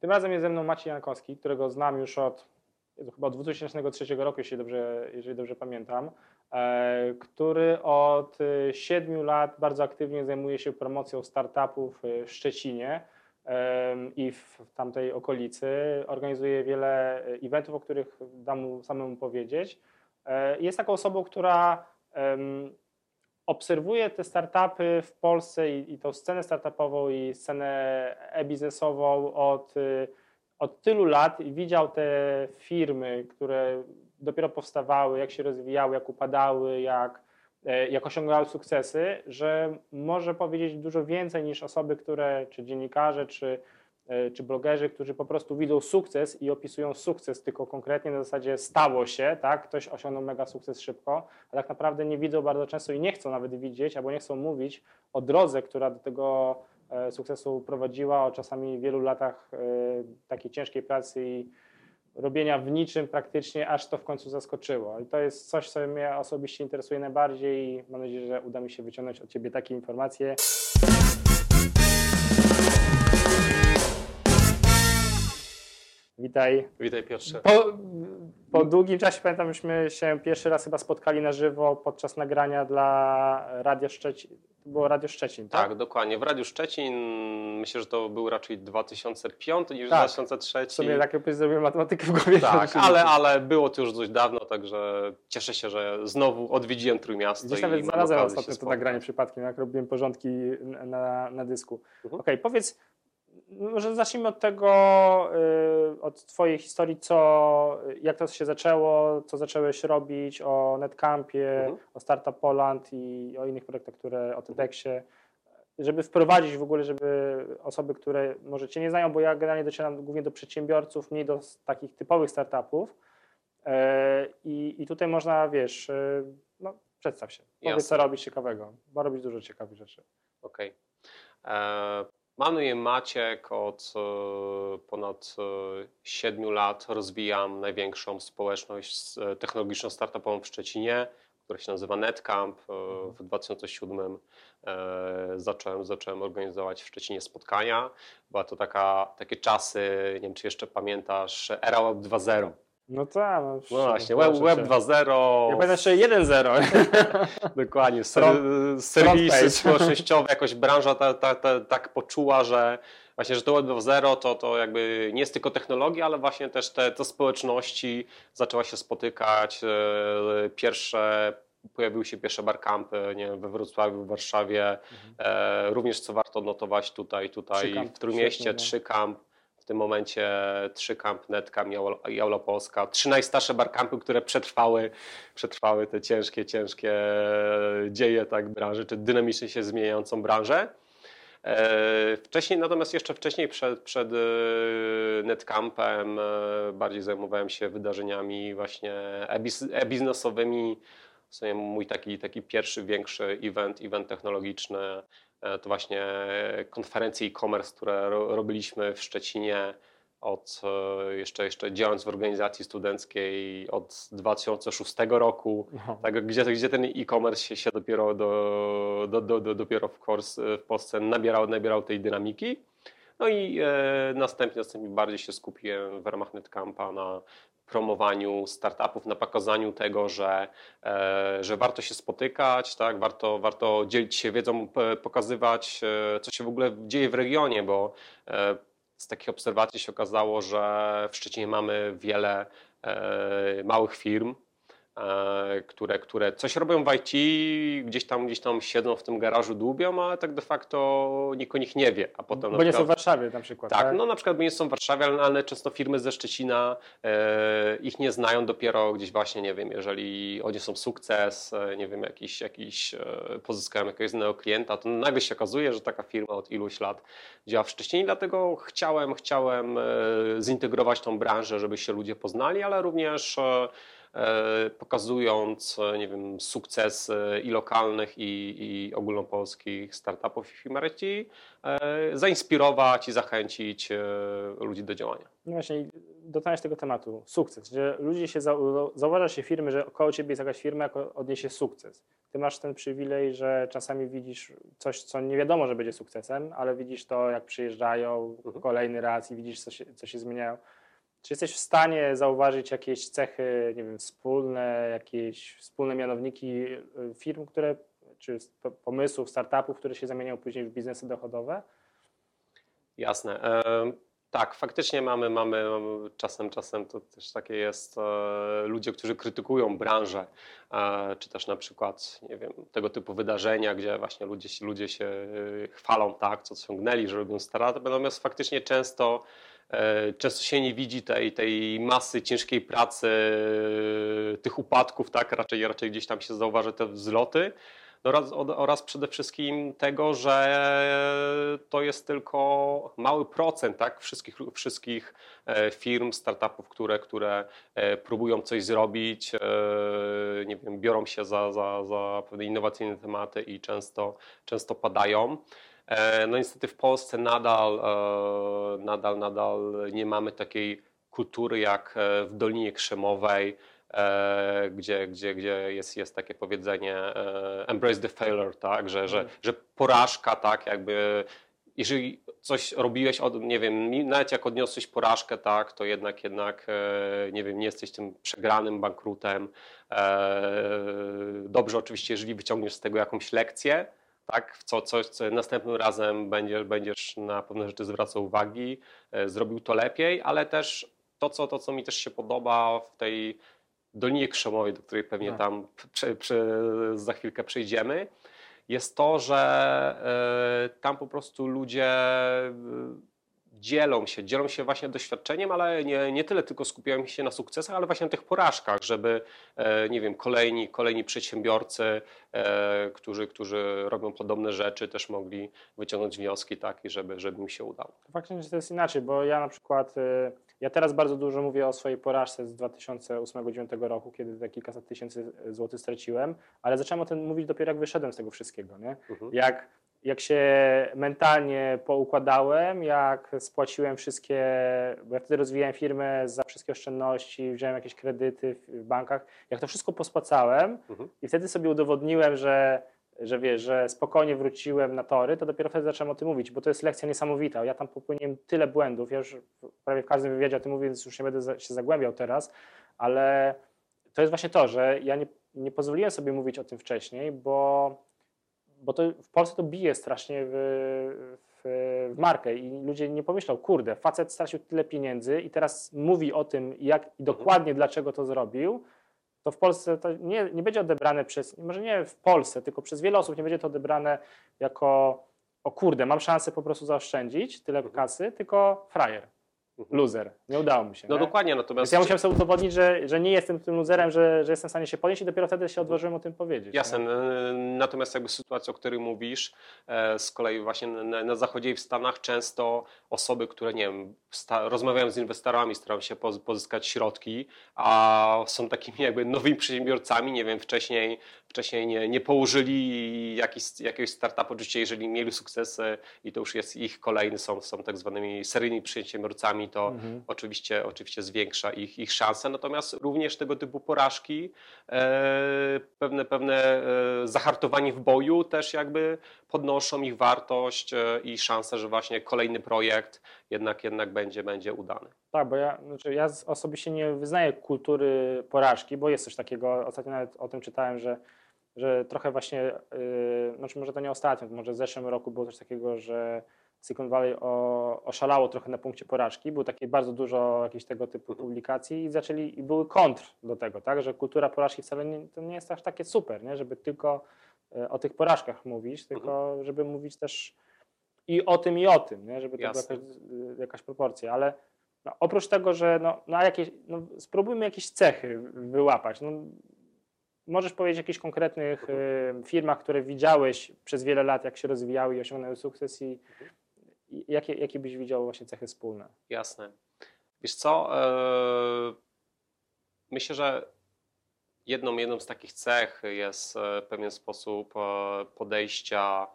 Tym razem jest ze mną Maciej Jankowski, którego znam już od chyba od 2003 roku, jeśli dobrze, jeżeli dobrze pamiętam, e, który od e, siedmiu lat bardzo aktywnie zajmuje się promocją startupów e, w Szczecinie i w tamtej okolicy. Organizuje wiele eventów, o których dam mu samemu powiedzieć. Jest taką osobą, która obserwuje te startupy w Polsce i, i tą scenę startupową i scenę e-biznesową od od tylu lat widział te firmy, które dopiero powstawały, jak się rozwijały, jak upadały, jak, e, jak osiągały sukcesy, że może powiedzieć dużo więcej niż osoby, które, czy dziennikarze, czy, czy blogerzy, którzy po prostu widzą sukces i opisują sukces tylko konkretnie na zasadzie stało się, tak? ktoś osiągnął mega sukces szybko, a tak naprawdę nie widzą bardzo często i nie chcą nawet widzieć, albo nie chcą mówić o drodze, która do tego E, sukcesu prowadziła, o czasami wielu latach e, takiej ciężkiej pracy i robienia w niczym praktycznie, aż to w końcu zaskoczyło. I to jest coś, co mnie osobiście interesuje najbardziej i mam nadzieję, że uda mi się wyciągnąć od Ciebie takie informacje. Witaj. Witaj Piotrze. Po, po długim czasie pamiętam, myśmy się pierwszy raz chyba spotkali na żywo podczas nagrania dla Radia Szczecin. To było Radio Szczecin, tak? Tak, dokładnie. W Radiu Szczecin myślę, że to był raczej 2005 niż tak. 2003. W sumie tak jakbyś zrobił matematykę w głowie. Tak, ale, ale było to już dość dawno, także cieszę się, że znowu odwiedziłem Trójmiasto. Gdzieś nawet znalazłem ostatnio to nagranie przypadkiem, jak robiłem porządki na, na dysku. Mhm. Okej, okay, powiedz, może zacznijmy od tego, y, od Twojej historii, co, jak to się zaczęło, co zacząłeś robić, o Netcampie, mhm. o Startup Poland i o innych projektach, które, o TEDxie, żeby wprowadzić w ogóle, żeby osoby, które może Cię nie znają, bo ja generalnie docieram głównie do przedsiębiorców, mniej do takich typowych startupów y, i, i tutaj można, wiesz, y, no, przedstaw się, powiedz Jasne. co robisz ciekawego, bo robisz dużo ciekawych rzeczy. Okej. Okay. Mam na imię Maciek, od e, ponad 7 e, lat rozwijam największą społeczność e, technologiczną startupową w Szczecinie, która się nazywa Netcamp. W 2007 zacząłem, zacząłem organizować w Szczecinie spotkania. Była to taka, takie czasy, nie wiem czy jeszcze pamiętasz, era Web 2.0. No tak. No, no właśnie, Web, web 2.0. Ja pamiętam jeszcze 1.0. Dokładnie, ser, serwisy społecznościowe, jakoś branża ta, ta, ta, tak poczuła, że właśnie, że to Web 2.0 to, to jakby nie jest tylko technologia, ale właśnie też te, te społeczności zaczęła się spotykać. E, pierwsze pojawiły się pierwsze barkampy nie wiem, we Wrocławiu, w Warszawie. Mhm. E, również co warto odnotować tutaj, tutaj w Trójmieście, no. Tym momencie trzy Camp, Netcam i Aula Polska. Trzy najstarsze barkampy, które przetrwały, przetrwały te ciężkie, ciężkie dzieje tak branży, czy dynamicznie się zmieniającą branżę. E, wcześniej, natomiast jeszcze wcześniej przed, przed e, Netcampem e, bardziej zajmowałem się wydarzeniami właśnie e-biznesowymi. W mój taki, taki pierwszy większy event, event technologiczny E, to właśnie konferencje e-commerce, które robiliśmy w Szczecinie od e, jeszcze, jeszcze działając w organizacji studenckiej od 2006 roku, no. tak, gdzie, gdzie ten e-commerce się, się dopiero, do, do, do, do, dopiero w, kurs, w Polsce nabierał, nabierał tej dynamiki. No i e, następnie, następnie bardziej się skupiłem w ramach Netcampa na promowaniu startupów, na pokazaniu tego, że, e, że warto się spotykać, tak? warto, warto dzielić się wiedzą, pokazywać, e, co się w ogóle dzieje w regionie, bo e, z takich obserwacji się okazało, że w Szczecinie mamy wiele małych firm, które, które coś robią w IT, gdzieś tam, gdzieś tam siedzą w tym garażu dłubią, ale tak de facto nikt o nich nie wie. A potem bo nie przykład, są w Warszawie na przykład. Tak, tak, no na przykład bo nie są w Warszawie, ale, ale często firmy ze Szczecina e, ich nie znają dopiero gdzieś właśnie, nie wiem, jeżeli odniosą sukces, e, nie wiem, jakiś, jakiś e, pozyskają jakiegoś innego klienta, to nagle się okazuje, że taka firma od iluś lat działa w Szczecinie, dlatego chciałem, chciałem e, zintegrować tą branżę, żeby się ludzie poznali, ale również e, E, pokazując, e, nie wiem, sukces i lokalnych, i, i ogólnopolskich startupów i firm zainspirować i zachęcić e, ludzi do działania. No właśnie, dotknąłeś tego tematu, sukces, że ludzie się, zauważa się firmy, że około ciebie jest jakaś firma, jak odniesie sukces. Ty masz ten przywilej, że czasami widzisz coś, co nie wiadomo, że będzie sukcesem, ale widzisz to, jak przyjeżdżają mhm. kolejny raz i widzisz, co się, co się zmieniają. Czy jesteś w stanie zauważyć jakieś cechy, nie wiem, wspólne, jakieś wspólne mianowniki y, firm, które, czy pomysłów, startupów, które się zamieniają później w biznesy dochodowe? Jasne. Tak, faktycznie mamy, mamy, czasem, czasem to też takie jest, e, ludzie, którzy krytykują branżę, e, czy też na przykład, nie wiem, tego typu wydarzenia, gdzie właśnie ludzie, ludzie się e, chwalą, tak, co osiągnęli, że robią startupy, natomiast faktycznie często e, Często się nie widzi tej, tej masy ciężkiej pracy, tych upadków, tak? Raczej, raczej gdzieś tam się zauważy te wzloty oraz, oraz przede wszystkim tego, że to jest tylko mały procent tak, wszystkich, wszystkich e, firm, startupów, które, które e, próbują coś zrobić, e, nie wiem, biorą się za, za, za pewne innowacyjne tematy i często, często padają. No niestety w Polsce nadal, nadal, nadal nie mamy takiej kultury jak w Dolinie Krzemowej, E, gdzie, gdzie, gdzie jest, jest takie powiedzenie e, embrace the failure, tak, że, że, mhm. że porażka, tak, jakby jeżeli coś robiłeś, od, nie wiem, nawet jak odniosłeś porażkę, tak, to jednak, jednak, e, nie wiem, nie jesteś tym przegranym bankrutem. Dobrze oczywiście, jeżeli wyciągniesz z tego jakąś lekcję, tak, w co, coś, co następnym razem będziesz, będziesz na pewne rzeczy zwracał uwagi, zrobił to lepiej, ale też to co, to, co mi też się podoba w tej Dolinie Krzemowej, do której pewnie tak. tam prze, prze, za chwilkę przejdziemy, jest to, że y, tam po prostu ludzie dzielą się, dzielą się właśnie doświadczeniem, ale nie, nie tyle tylko skupiają się na sukcesach, ale właśnie na tych porażkach, żeby, e, nie wiem, kolejni, kolejni przedsiębiorcy, e, którzy, którzy robią podobne rzeczy, też mogli wyciągnąć wnioski takie, żeby, żeby im się udało. Faktycznie to jest inaczej, bo ja na przykład, e, ja teraz bardzo dużo mówię o swojej porażce z 2008-2009 roku, kiedy te kilkaset tysięcy złotych straciłem, ale zacząłem o tym mówić dopiero jak wyszedłem z tego wszystkiego, nie? Mhm. Jak jak się mentalnie poukładałem, jak spłaciłem wszystkie, bo ja wtedy rozwijałem firmę za wszystkie oszczędności, wziąłem jakieś kredyty w bankach, jak to wszystko pospłacałem mhm. i wtedy sobie udowodniłem, że, że wiesz, że spokojnie wróciłem na tory, to dopiero wtedy zacząłem o tym mówić, bo to jest lekcja niesamowita. Ja tam popełniłem tyle błędów, ja już prawie w każdym wywiadzie o tym mówię, więc już nie będę się zagłębiał teraz, ale to jest właśnie to, że ja nie, nie pozwoliłem sobie mówić o tym wcześniej, bo bo to w Polsce to bije strasznie w, w, w, markę i ludzie nie pomyślą, kurde, facet stracił tyle pieniędzy i teraz mówi o tym, jak i dokładnie dlaczego to zrobił, to w Polsce to nie, nie będzie odebrane przez, może nie w Polsce, tylko przez wiele osób nie będzie to odebrane jako o kurde, mam szansę po prostu zaoszczędzić tyle mhm. kasy, tylko frajer. Mhm. loser. Nie udało mi się. No nie? dokładnie, natomiast... Więc ja musiałem sobie udowodnić, że, że nie jestem tym loserem, że, że jestem w stanie się podnieść i dopiero wtedy się odważyłem o tym powiedzieć. Jasne. Nie? Natomiast jakby sytuacja, o której mówisz, e, z kolei właśnie na, na zachodzie i w Stanach często osoby, które nie wiem, rozmawiają z inwestorami, starają się pozyskać środki, a są takimi jakby nowymi przedsiębiorcami, nie wiem, wcześniej, wcześniej nie, nie położyli jakiś, jakiegoś startupu, oczywiście jeżeli mieli sukcesy i to już jest ich kolejny, są, są tak zwanymi seryjnymi przedsiębiorcami, to mhm. oczywiście, oczywiście zwiększa ich, ich szanse, natomiast również tego typu porażki, e, pewne, pewne e, zahartowanie w boju też jakby podnoszą ich wartość e, i szansę, że właśnie kolejny projekt jednak, jednak będzie, będzie udany. Tak, bo ja, znaczy ja osobiście nie wyznaję kultury porażki, bo jest coś takiego, ostatnio nawet o tym czytałem, że, że trochę właśnie, yy, znaczy może to nie ostatnio, może w zeszłym roku było coś takiego, że Silicon Valley o, oszalało trochę na punkcie porażki. Było takie bardzo dużo jakichś tego typu publikacji i zaczęli, i były kontr do tego, tak, że kultura porażki wcale nie, to nie jest aż takie super, nie? żeby tylko e, o tych porażkach mówić, tylko mhm. żeby mówić też i o tym, i o tym, nie? żeby to była jakaś, jakaś proporcja, ale no, oprócz tego, że no, no, jakieś, no, spróbujmy jakieś cechy wyłapać. No, możesz powiedzieć o jakichś konkretnych y, firmach, które widziałeś przez wiele lat, jak się rozwijały i osiągnęły sukces i, mhm. Jakie, jakie byś widział właśnie cechy wspólne? Jasne. Wiesz co, e, myślę, że jedną, jedną z takich cech jest e, pewien sposób e, podejścia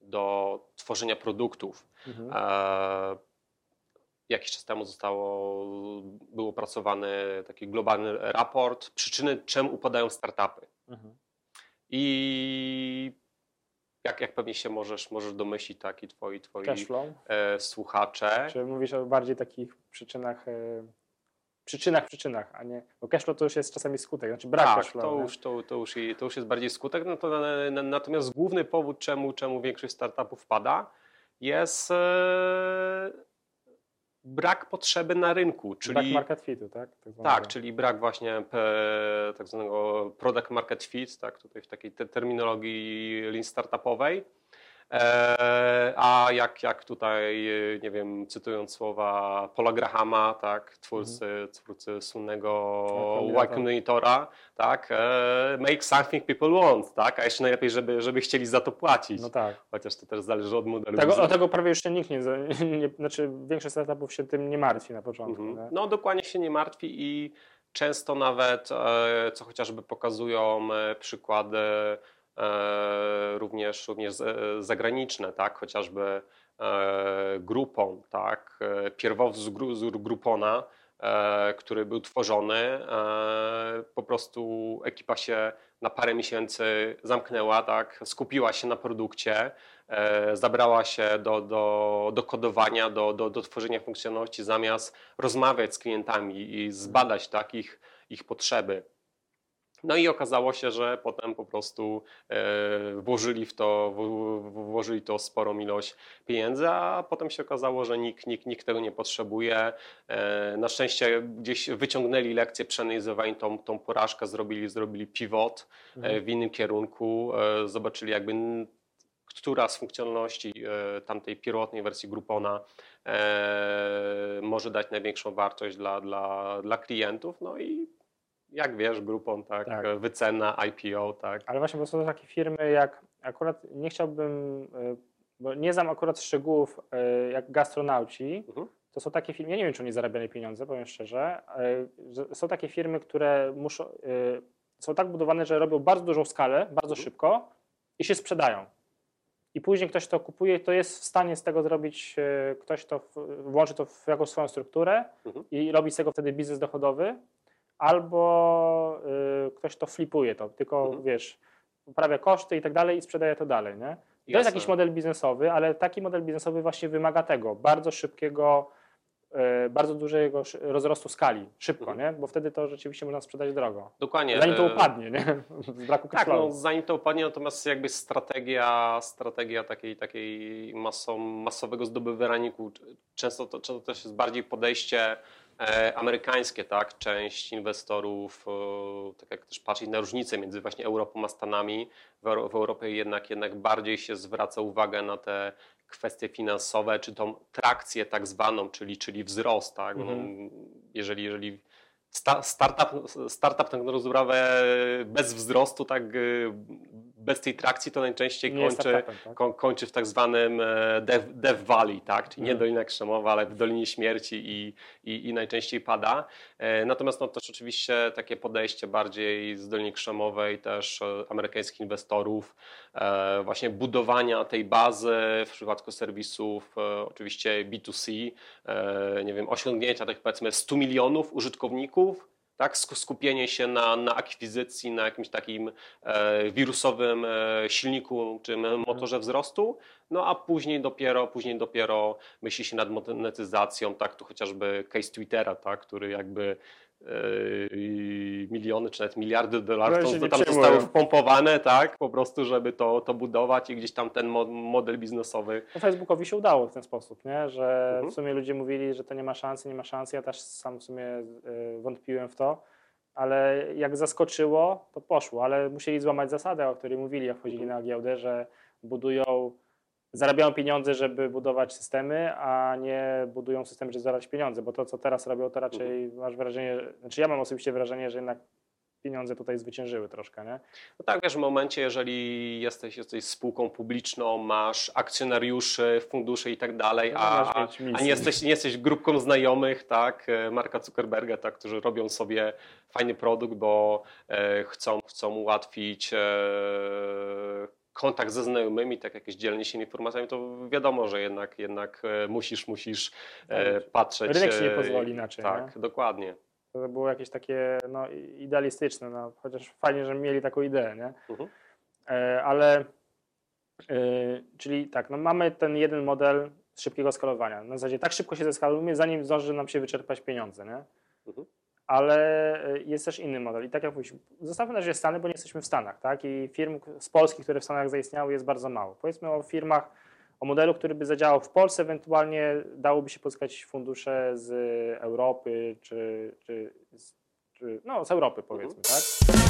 do tworzenia produktów. Mhm. jakiś czas temu zostało, był opracowany taki globalny raport przyczyny, czemu upadają startupy. Mhm. I jak, jak pewnie się możesz, możesz domyślić, tak, i twoi, twoi e, słuchacze. Czy mówisz o bardziej takich przyczynach, e, przyczynach, przyczynach, a nie, bo cashflow to już jest czasami skutek, znaczy brak tak, cashflow. To już, to, to, już, to już jest bardziej skutek, no to, na, na, natomiast główny powód, czemu, czemu większość startupów pada, jest e, brak potrzeby na rynku. Czyli, brak market fitu, tak? Tak, tak czyli brak właśnie tak zwanego product market fit, tak, tutaj w takiej te terminologii lean startupowej. E, a jak, jak tutaj, nie wiem, cytując słowa Paula Grahama, tak, twórcy, mhm. twórcy słynnego Y Combinatora, tak, e, make something people want, tak, a jeszcze najlepiej, żeby, żeby chcieli za to płacić. No tak. Chociaż to też zależy od modelu. Tego, o tego prawie już się nikt nie, nie, znaczy większość startupów się tym nie martwi na początku. Mhm. No dokładnie się nie martwi i często nawet, e, co chociażby pokazują przykłady również, również zagraniczne, tak? chociażby e, grupą, tak? E, pierwowzór Grupona, który był tworzony, po prostu ekipa się na parę miesięcy zamknęła, tak? skupiła się na produkcie, zabrała się do, do, do kodowania, do, do, do tworzenia funkcjonalności, zamiast rozmawiać z klientami i zbadać tak, ich, ich potrzeby. No i okazało się, że potem po prostu e, włożyli w to, włożyli to sporą ilość pieniędzy, a potem się okazało, że nikt, nikt, nikt tego nie potrzebuje. E, na szczęście gdzieś wyciągnęli lekcję, przeanalizowali tą, tą porażkę, zrobili, zrobili pivot e, mhm. w innym kierunku, zobaczyli jakby która z funkcjonalności tamtej pierwotnej wersji Groupona może dać największą wartość dla, dla, dla klientów, no i jak wiesz, grupą, tak, tak. wycena, IPO, tak. Ale właśnie, bo są takie firmy jak, akurat nie chciałbym, e, bo nie znam akurat szczegółów, e, jak gastronauci, mhm. to są takie firmy, ja nie wiem, czy oni zarabiają pieniądze, powiem szczerze, e, są takie firmy, które muszą, są tak budowane, że robią bardzo dużą skalę, bardzo mhm. szybko i się sprzedają. I później ktoś to kupuje, to jest w stanie z tego zrobić, ktoś to włączy to w jakąś swoją strukturę mhm. i robi z tego wtedy biznes dochodowy, albo y, ktoś to flipuje to, tylko mhm. wiesz, poprawia koszty i tak dalej i sprzedaje to dalej, nie? To jest jakiś model biznesowy, ale taki model biznesowy właśnie wymaga tego, bardzo szybkiego, y, bardzo dużego rozrostu skali, szybko, mhm. nie? Bo wtedy to rzeczywiście można sprzedać drogo. Dokładnie. Zanim to e, upadnie, nie? Z braku Tak, no, zanim to upadnie, natomiast jakby strategia, strategia takiej, takiej masą, masowego zdobywania rynku, często to, często też jest bardziej podejście amerykańskie, tak, część inwestorów, e, tak jak też patrzeć na różnice między właśnie Europą a Stanami, w, Europie jednak, jednak bardziej się zwraca uwagę na te kwestie finansowe, czy tą trakcję tak zwaną, czyli, czyli wzrost, tak, no, mhm. jeżeli, jeżeli startup, startup tak na sprawę bez wzrostu, tak bez tej trakcji to najczęściej kończy, tak? kończy w tak zwanym e, Dev, dev Valley, tak? czyli nie mhm. Dolina Krzemowa, ale w Dolinie Śmierci i, i, i najczęściej pada. E, natomiast no, też oczywiście takie podejście bardziej z Doliny Krzemowej też e, amerykańskich inwestorów, właśnie budowania tej bazy w przypadku serwisów oczywiście B2C, nie wiem, osiągnięcia tych powiedzmy 100 milionów użytkowników, tak? skupienie się na, na akwizycji, na jakimś takim e, wirusowym e, silniku czy motorze wzrostu, no a później dopiero, później dopiero myśli się nad monetyzacją, tak, tu chociażby case Twittera, tak, który jakby miliony czy nawet miliardy dolarów to, tam zostały wpompowane, tak, po prostu, żeby to, to budować i gdzieś tam ten model biznesowy. No Facebookowi się udało w ten sposób, nie? że mhm. w sumie ludzie mówili, że to nie ma szansy, nie ma szansy, ja też sam w sumie e, wątpiłem w to, ale jak zaskoczyło, to poszło, ale musieli złamać zasadę, o której mówili, jak wchodzili mhm. na giełdę, że budują zarabiają pieniądze, żeby budować systemy, a nie budują systemy, żeby zarabiać pieniądze, bo to, co teraz robią, to raczej mhm. masz wrażenie, znaczy ja mam osobiście wrażenie, że jednak pieniądze tutaj zwyciężyły troszkę, nie? No tak, wiesz, w momencie, jeżeli jesteś, jesteś spółką publiczną, masz akcjonariuszy, fundusze i tak dalej, no, a, a nie, jesteś, nie jesteś grupką znajomych, tak, e, Marka Zuckerberga, tak, którzy robią sobie fajny produkt, bo e, chcą, chcą ułatwić e, kontakt ze znajomymi, tak jakieś dzielenie się informacjami, to wiadomo, że jednak, jednak e, musisz, musisz e, patrzeć. Rynek ci nie e, pozwoli inaczej, Tak, dokładnie. To było jakieś takie no, idealistyczne, no, chociaż fajnie, że mieli taką ideę, nie? Mhm. E, ale e, czyli tak, no mamy ten jeden model szybkiego skalowania. Na zasadzie tak szybko się zeskalujemy, zanim zdąży nam się wyczerpać pieniądze, nie? Mhm ale e, jest też inny model. I tak jak mówiliśmy, zostawmy na razie Stany, bo nie jesteśmy w Stanach, tak? I firm z Polski, które w Stanach zaistniały, jest bardzo mało. Powiedzmy o firmach, o modelu, który by zadziałał w Polsce, ewentualnie dałoby się pozyskać fundusze z Europy, czy, czy, czy no, z Europy powiedzmy, mhm. tak?